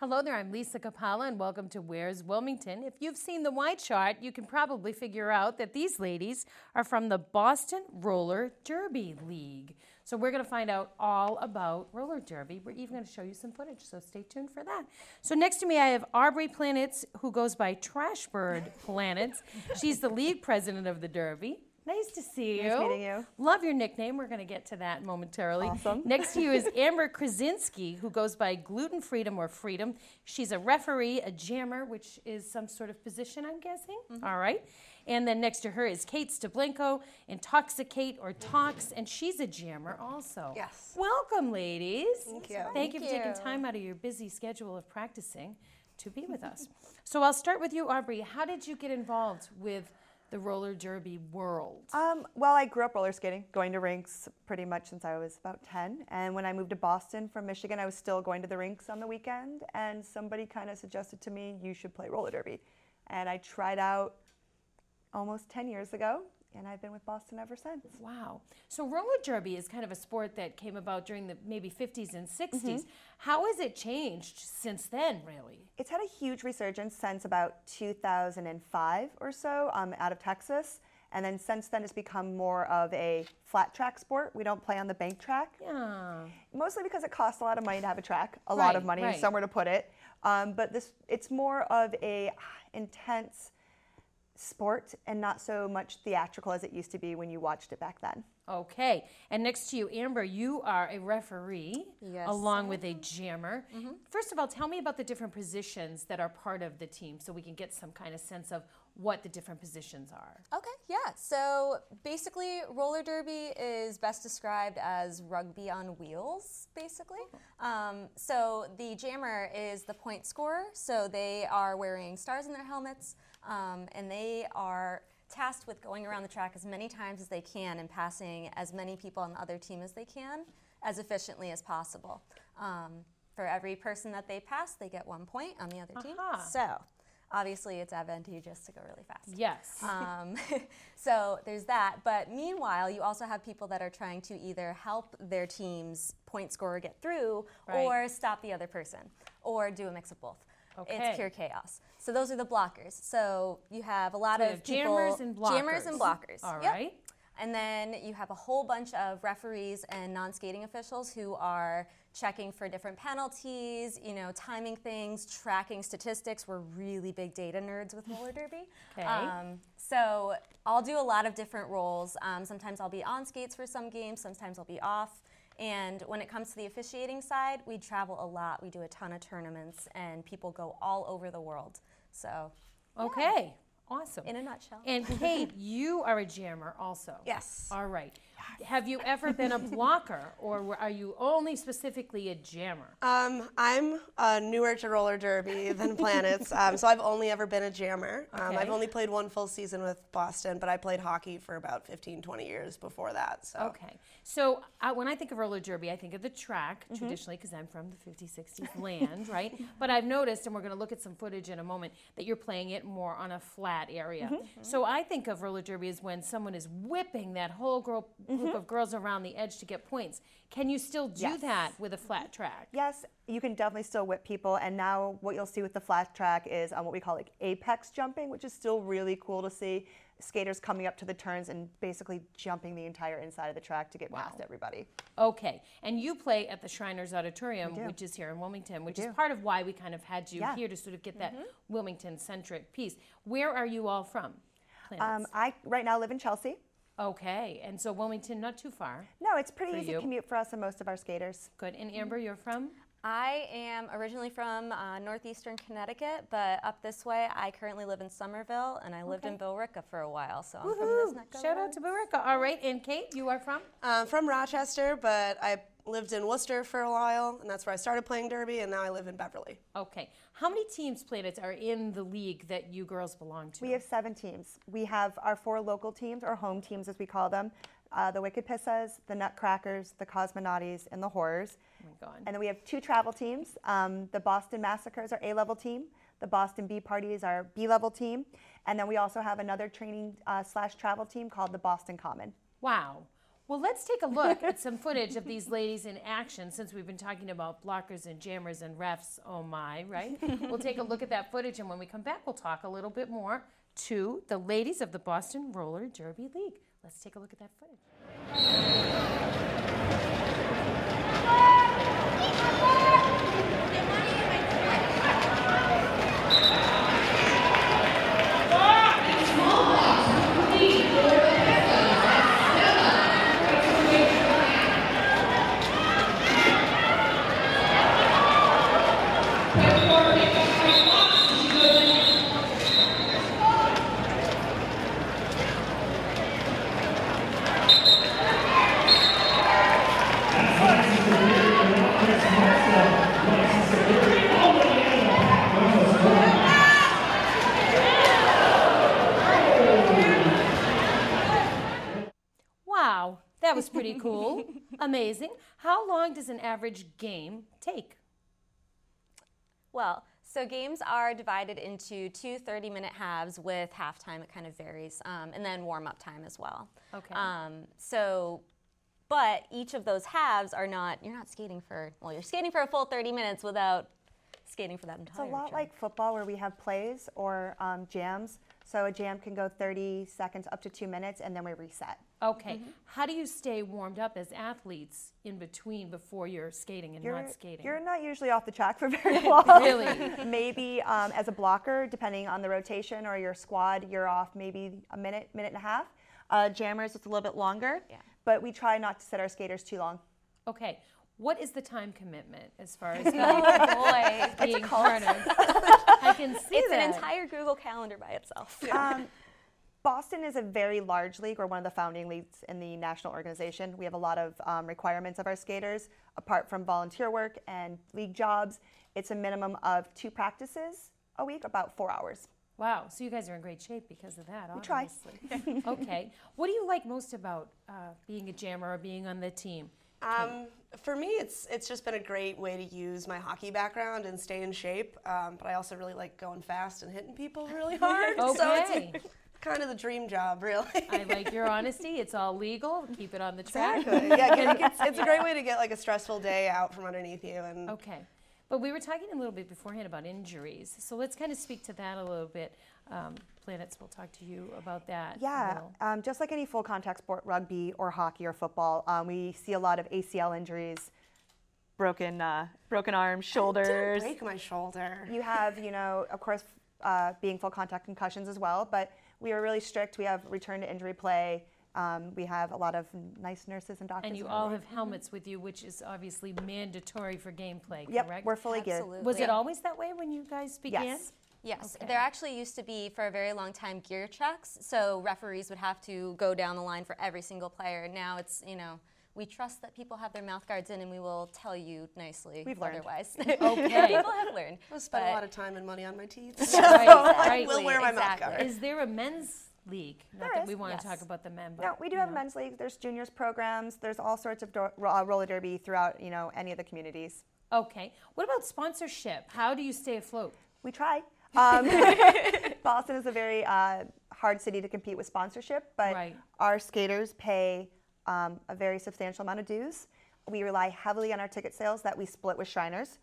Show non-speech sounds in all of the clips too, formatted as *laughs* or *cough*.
Hello there, I'm Lisa Capalla, and welcome to Where's Wilmington. If you've seen the Y chart, you can probably figure out that these ladies are from the Boston Roller Derby League. So we're going to find out all about roller derby. We're even going to show you some footage, so stay tuned for that. So next to me, I have Aubrey Planets, who goes by Trashbird Planets. She's the league president of the Derby. Nice to see you. Nice meeting you. Love your nickname. We're going to get to that momentarily. Awesome. *laughs* Next to you is *laughs* Amber Krasinski, who goes by Gluten Freedom or Freedom. She's a referee, a jammer, which is some sort of position, I'm guessing. Mm-hmm. All right. And then next to her is Kate Stablenko, Intoxicate or Tox, and she's a jammer also. Yes. Welcome, ladies. Thank you. Thank you for taking time out of your busy schedule of practicing to be with us. *laughs* So I'll start with you, Aubrey. How did you get involved with the roller derby world? Um, well, I grew up roller skating, going to rinks pretty much since I was about 10. And when I moved to Boston from Michigan, I was still going to the rinks on the weekend. And somebody kind of suggested to me, you should play roller derby. And I tried out almost 10 years ago, and I've been with Boston ever since. Wow. So roller derby is kind of a sport that came about during the maybe 50s and 60s. How has it changed since then, really? It's had a huge resurgence since about 2005 or so um, out of Texas. And then since then, it's become more of a flat track sport. We don't play on the bank track. Yeah. mostly because it costs a lot of money to have a track, a lot of money, right. somewhere to put it. Um, but this, it's more of a intense sport and not so much theatrical as it used to be when you watched it back then. Okay. And next to you, Amber, you are a referee Yes, along with a jammer. First of all, tell me about the different positions that are part of the team so we can get some kind of sense of what the different positions are. Okay, yeah. So basically, roller derby is best described as rugby on wheels, basically. Um, so the jammer is the point scorer. So they are wearing stars in their helmets, um, and they are tasked with going around the track as many times as they can and passing as many people on the other team as they can as efficiently as possible. Um, for every person that they pass, they get one point on the other team. So obviously, it's advantageous to go really fast. Yes. *laughs* Um, *laughs* so there's that. But meanwhile, you also have people that are trying to either help their team's point scorer get through Right. or stop the other person or do a mix of both. Okay. It's pure chaos. So those are the blockers. So you have a lot So of people, jammers and jammers and blockers. All Yep. right. And then you have a whole bunch of referees and non-skating officials who are checking for different penalties, you know, timing things, tracking statistics. We're really big data nerds with roller derby. *laughs* Okay. Um, so I'll do a lot of different roles. Um, sometimes I'll be on skates for some games. Sometimes I'll be off. And when it comes to the officiating side, we travel a lot. We do a ton of tournaments, and people go all over the world. So, Okay. Awesome. in a nutshell. And *laughs* Kate, you are a jammer also. Yes. All right. Have you ever been a blocker, or were- are you only specifically a jammer? Um, I'm uh, newer to roller derby than planets, um, so I've only ever been a jammer. Um, Okay. I've only played one full season with Boston, but I played hockey for about 15, 20 years before that. So Okay. So uh, when I think of roller derby, I think of the track Mm-hmm. traditionally because I'm from the 50s, 60s land, right? *laughs* But I've noticed, and we're going to look at some footage in a moment, that you're playing it more on a flat area. Mm-hmm. So I think of roller derby as when someone is whipping that whole girl, Mm-hmm. group of girls around the edge to get points. Can you still do Yes. that with a flat track? Yes, you can definitely still whip people. And now what you'll see with the flat track is um, what we call like apex jumping, which is still really cool to see. Skaters coming up to the turns and basically jumping the entire inside of the track to get past everybody. Okay, and you play at the Shriners Auditorium, which is here in Wilmington, which is part of why we kind of had you Yeah. here to sort of get that Wilmington-centric piece. Where are you all from? Um, I right now live in Chelsea. okay, and so Wilmington, not too far. No, it's pretty easy you. commute for us and most of our skaters. Good. And Amber, you're from? I am originally from uh, northeastern Connecticut, but up this way, I currently live in Somerville, and I lived in Billerica for a while, so I'm from this neck of Shout out to Billerica. All right, and Kate, you are from? um, from Rochester, but I lived in Worcester for a while, and that's where I started playing derby, and now I live in Beverly. Okay. How many teams, Planets, are in the league that you girls belong to? We have seven teams. We have our four local teams, or home teams as we call them uh, the Wicked Pissahs, the Nutcrackers, the Cosmonauties, and the Horrors. Oh my God. And then we have two travel teams. Um, the Boston Massacres are A level team, the Boston B Party is our B level team. And then we also have another training uh, slash travel team called the Boston Common. Wow. Well, let's take a look at some *laughs* footage of these ladies in action since we've been talking about blockers and jammers and refs. Oh my, right? *laughs* we'll take a look at that footage, and when we come back, we'll talk a little bit more to the ladies of the Boston Roller Derby League. Let's take a look at that footage. Wow, that was pretty cool. Amazing. How long does an average game take? Well, so games are divided into two 30 minute halves with halftime. It kind of varies. Um, and then warm up time as well. Okay. Um, so, but each of those halves are not, you're not skating for, well, you're skating for a full 30 minutes without skating for that entire time. It's a lot term. like football where we have plays or um, jams. So a jam can go 30 seconds up to two minutes, and then we reset. Okay. How do you stay warmed up as athletes in between before you're skating and You're, not skating? you're not usually off the track for very *laughs* long. Really? maybe um, as a blocker, depending on the rotation or your squad, you're off maybe a minute, minute and a half. Uh, jammers, it's a little bit longer. Yeah. But we try not to set our skaters too long. okay. What is the time commitment as far as *laughs* boy. being part of? *laughs* I can see It's that. an entire Google Calendar by itself. Um, Boston is a very large league. We're one of the founding leagues in the national organization. We have a lot of um, requirements of our skaters, apart from volunteer work and league jobs. It's a minimum of two practices a week, about four hours. Wow, so you guys are in great shape because of that, We try. *laughs* okay. What do you like most about uh, being a jammer or being on the team? Um, for me, it's it's just been a great way to use my hockey background and stay in shape. Um, but I also really like going fast and hitting people really *laughs* hard. So Okay. it's *laughs* kind of the dream job, really. I like your *laughs* honesty. It's all legal. Keep it on the track. Exactly. Yeah, get- it's, it's a great way to get like a stressful day out from underneath you. And Okay. But we were talking a little bit beforehand about injuries. So let's kind of speak to that a little bit. Um, Planets will talk to you about that. Yeah, um, just like any full contact sport, rugby or hockey or football, um, we see a lot of ACL injuries, broken, uh, broken arms, shoulders. break my shoulder. *laughs* You have, you know, of course, uh, being full contact concussions as well, but we are really strict. We have return to injury play. Um, we have a lot of nice nurses and doctors. And you around. all have helmets with you, which is obviously mandatory for gameplay, Yep, correct? we're fully geared. Absolutely. Was it always that way when you guys began? Yes. Yes, Okay. there actually used to be for a very long time gear checks, so referees would have to go down the line for every single player. Now it's you know we trust that people have their mouth guards in, and we will tell you nicely. We've learned. Otherwise, *laughs* Okay. people have learned. I spent a lot of time and money on my teeth. *laughs* Right, *laughs* I right. will wear my mouth guard. Is there a men's league? Not There that is, we want yes. to talk about the men, but No, we do have know. men's leagues. There's juniors programs. There's all sorts of do- uh, roller derby throughout, you know, any of the communities. Okay. What about sponsorship? How do you stay afloat? We try. Um, Boston is a very uh, hard city to compete with sponsorship, but Right. our skaters pay um, a very substantial amount of dues. We rely heavily on our ticket sales that we split with Shriners,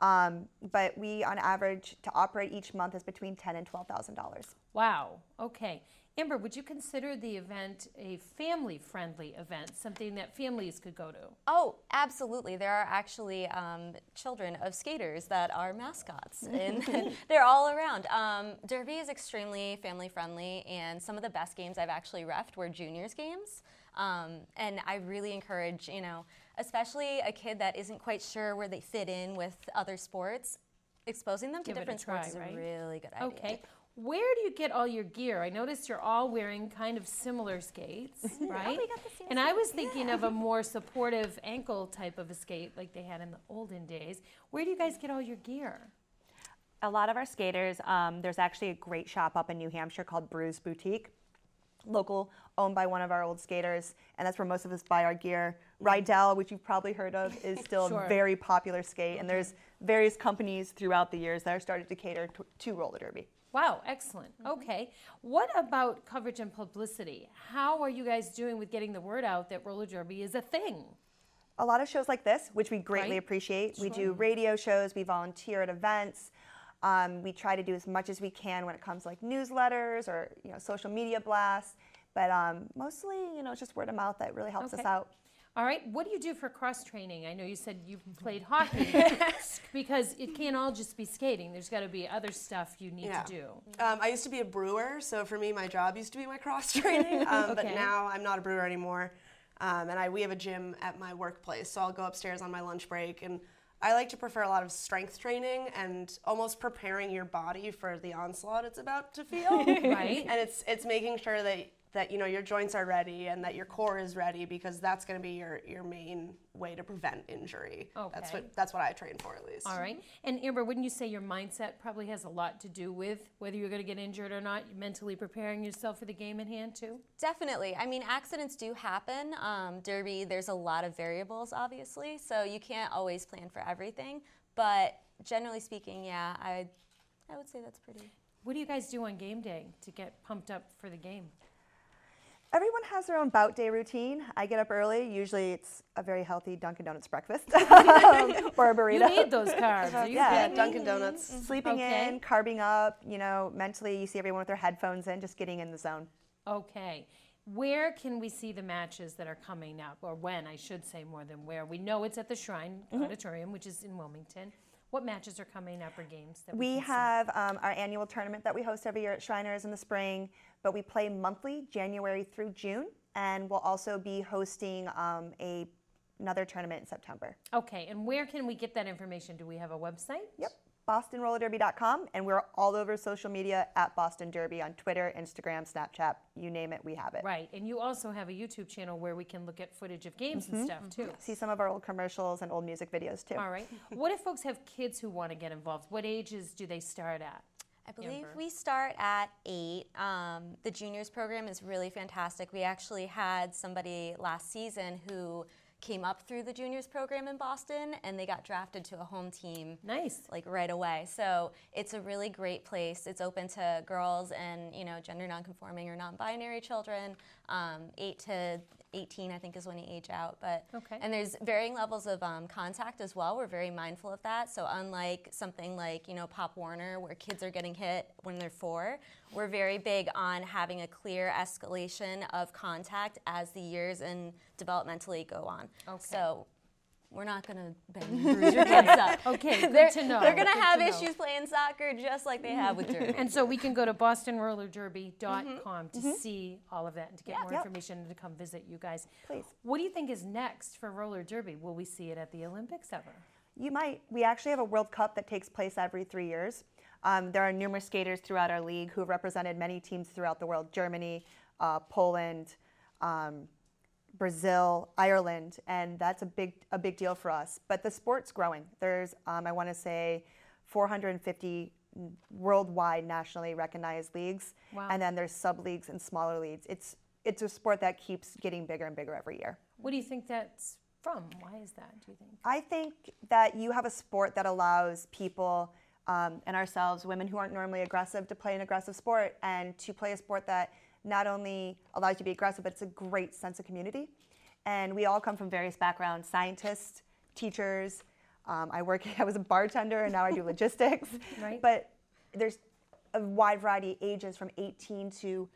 um, but we, on average, to operate each month is between ten and twelve thousand dollars. Wow. Okay. Amber, would you consider the event a family-friendly event, something that families could go to? Oh, absolutely. There are actually um, children of skaters that are mascots, and *laughs* *laughs* they're all around. Um, Derby is extremely family friendly, and some of the best games I've actually refed were juniors games. Um, and I really encourage, you know, especially a kid that isn't quite sure where they fit in with other sports, exposing them to Give it a different sports try, is a really good idea. Okay. Where do you get all your gear? I noticed you're all wearing kind of similar skates, *laughs* right? we got the same and I was thinking of a more supportive ankle type of a skate like they had in the olden days. Where do you guys get all your gear? A lot of our skaters, um, there's actually a great shop up in New Hampshire called Bruised Boutique. Local, owned by one of our old skaters, and that's where most of us buy our gear. Mm-hmm. Riedell, which you've probably heard of, is *laughs* still Sure. a very popular skate, and there's various companies throughout the years that are started to cater to, to roller derby. Wow, excellent. Mm-hmm. Okay. What about coverage and publicity? How are you guys doing with getting the word out that roller derby is a thing? a lot of shows like this, which we greatly Right. appreciate. We do radio shows, we volunteer at events. Um, we try to do as much as we can when it comes to like newsletters or you know social media blasts. But um, mostly, you know, it's just word of mouth that really helps us out. All right. What do you do for cross training? I know you said you *laughs* played hockey because it can't all just be skating. There's got to be other stuff you need Yeah. to do. Um, I used to be a brewer, so for me, my job used to be my cross training. *laughs* Um, But now I'm not a brewer anymore, um, and I we have a gym at my workplace, so I'll go upstairs on my lunch break, and I like to prefer a lot of strength training and almost preparing your body for the onslaught it's about to feel. *laughs* Right. And it's it's making sure that that you know your joints are ready and that your core is ready because that's going to be your your main way to prevent injury. Okay. That's what that's what I train for at least. All right. And Amber, wouldn't you say your mindset probably has a lot to do with whether you're going to get injured or not? You're Mentally preparing yourself for the game at hand too. Definitely. I mean, accidents do happen. Um, derby, there's a lot of variables, obviously, so you can't always plan for everything. But generally speaking, yeah, I, I would say that's pretty. What do you guys do on game day to get pumped up for the game? Everyone has their own bout day routine. I get up early. Usually, it's a very healthy Dunkin' Donuts breakfast *laughs* um, or a burrito. You need those *laughs* carbs. Are you Yeah. Yeah? Dunkin' Donuts. Sleeping Okay. in, carbing up. You know, mentally, you see everyone with their headphones in, just getting in the zone. Okay. Where can we see the matches that are coming up, or when, I should say more than where? We know it's at the Shrine Mm-hmm. Auditorium, which is in Wilmington. What matches are coming up or games that we, We have um, our annual tournament that we host every year at Shriners in the spring, but we play monthly, January through June, and we'll also be hosting um, a another tournament in September. Okay, and where can we get that information? Do we have a website? Yep, BostonRollerDerby.com, and we're all over social media at Boston Derby on Twitter, Instagram, Snapchat, you name it, we have it. Right, and you also have a YouTube channel where we can look at footage of games Mm-hmm. and stuff too. See some of our old commercials and old music videos too. All right. What if folks have kids who want to get involved? What ages do they start at? I believe Amber. we start at eight. Um, the juniors program is really fantastic. We actually had somebody last season who came up through the juniors program in Boston and they got drafted to a home team Nice. like right away. So it's a really great place. It's open to girls and you know gender nonconforming or non-binary children. Um, eight to 18, I think, is when you age out. But Okay. and there's varying levels of um, contact as well. We're very mindful of that. So unlike something like you know Pop Warner, where kids are getting hit when they're four, we're very big on having a clear escalation of contact as the years and developmentally go on. Okay. So. We're not gonna bang and bruise your kids up. *laughs* Okay, good they're, to know. They're gonna have to know. issues playing soccer just like they have with derby. And so we can go to bostonrollerderby.com to see all of that and to get more Mm-hmm. Yep. information and to come visit you guys. Please. What do you think is next for roller derby? Will we see it at the Olympics ever? You might. We actually have a World Cup that takes place every three years. Um, there are numerous skaters throughout our league who have represented many teams throughout the world Germany, uh, Poland, um, Brazil, Ireland, and that's a big, a big deal for us. But the sport's growing. There's, um, I want to say, 450 worldwide nationally recognized leagues, Wow. and then there's sub leagues and smaller leagues. It's, it's a sport that keeps getting bigger and bigger every year. What do you think that's from? Why is that, do you think? I think that you have a sport that allows people um, and ourselves, women who aren't normally aggressive, to play an aggressive sport and to play a sport that not only allows you to be aggressive, but it's a great sense of community. And we all come from various backgrounds scientists, teachers. Um, I work, *laughs* I was a bartender and now I do logistics. *laughs* Right. But there's a wide variety of ages from 18 to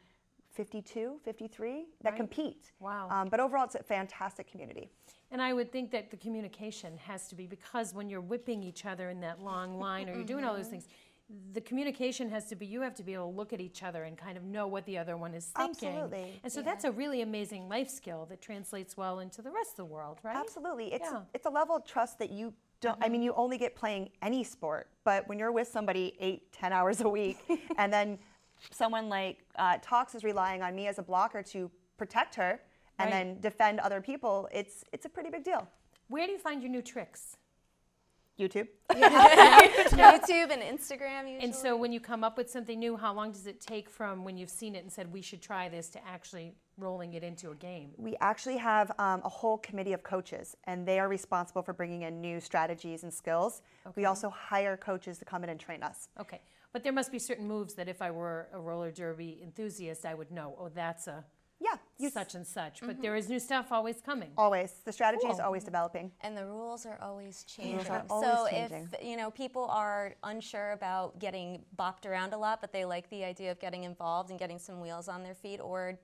52, 53 that Right. compete. Wow. Um, but overall, it's a fantastic community. And I would think that the communication has to be because when you're whipping each other in that long line or you're doing all those things, the communication has to be you have to be able to look at each other and kind of know what the other one is thinking. Absolutely. And so that's a really amazing life skill that translates well into the rest of the world, right? Absolutely. It's Yeah. it's a level of trust that you don't I mean you only get playing any sport, but when you're with somebody eight, ten hours a week *laughs* and then someone like uh, Tox is relying on me as a blocker to protect her and Right. then defend other people, it's it's a pretty big deal. Where do you find your new tricks? YouTube. *laughs* *laughs* YouTube and Instagram usually. And so when you come up with something new, how long does it take from when you've seen it and said we should try this to actually rolling it into a game? We actually have um, a whole committee of coaches, and they are responsible for bringing in new strategies and skills. We also hire coaches to come in and train us. Okay, but there must be certain moves that if I were a roller derby enthusiast, I would know. Oh, that's a Yeah, you such and such. But there is new stuff always coming. always. The strategy is Cool. always developing. and the rules are always changing. are so always changing. if you know people are unsure about getting bopped around a lot, but they like the idea of getting involved and getting some wheels on their feet, or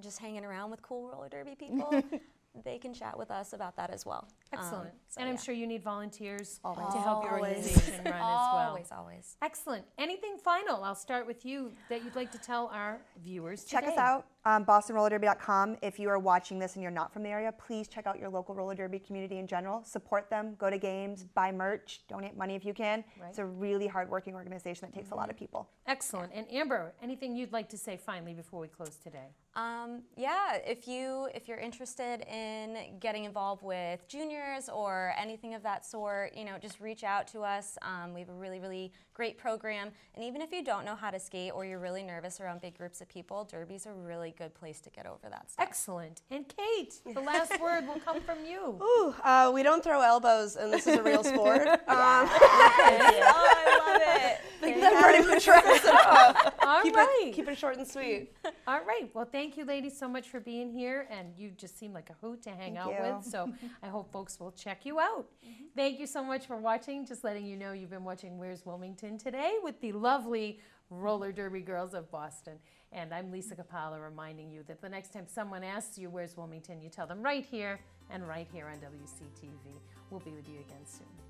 just hanging around with cool roller derby people, *laughs* they can chat with us about that as well. Um, Excellent. so and I'm yeah. sure you need volunteers Always. to help your Always. organization run as well. Always, always. Excellent. Anything final? I'll start with you that you'd like to tell our viewers. Check us today. out, um, bostonrollerderby.com. If you are watching this and you're not from the area, please check out your local roller derby community in general. Support them, go to games, buy merch, donate money if you can. Right. It's a really hardworking organization that takes a lot of people. Excellent. And Amber, anything you'd like to say finally before we close today? Um, yeah, if you if you're interested in getting involved with juniors or anything of that sort, you know, just reach out to us. Um, we have a really really great program, and even if you don't know how to skate or you're really nervous around big groups of people, derbies are really good place to get over that stuff. Excellent. And Kate, the *laughs* last word will come from you. Ooh, uh, we don't throw elbows, and this is a real sport. *laughs* Um, *laughs* oh, I love it. I think that pretty much wraps it up. All keep, right. it, keep it short and sweet. All right. Well, thank you, ladies, so much for being here. And you just seem like a hoot to hang Thank out you. with. So I hope folks will check you out. Thank you so much for watching. Just letting you know you've been watching Where's Wilmington today with the lovely roller derby girls of Boston. And I'm Lisa Capalla reminding you that the next time someone asks you where's Wilmington, you tell them right here and right here on WCTV. We'll be with you again soon.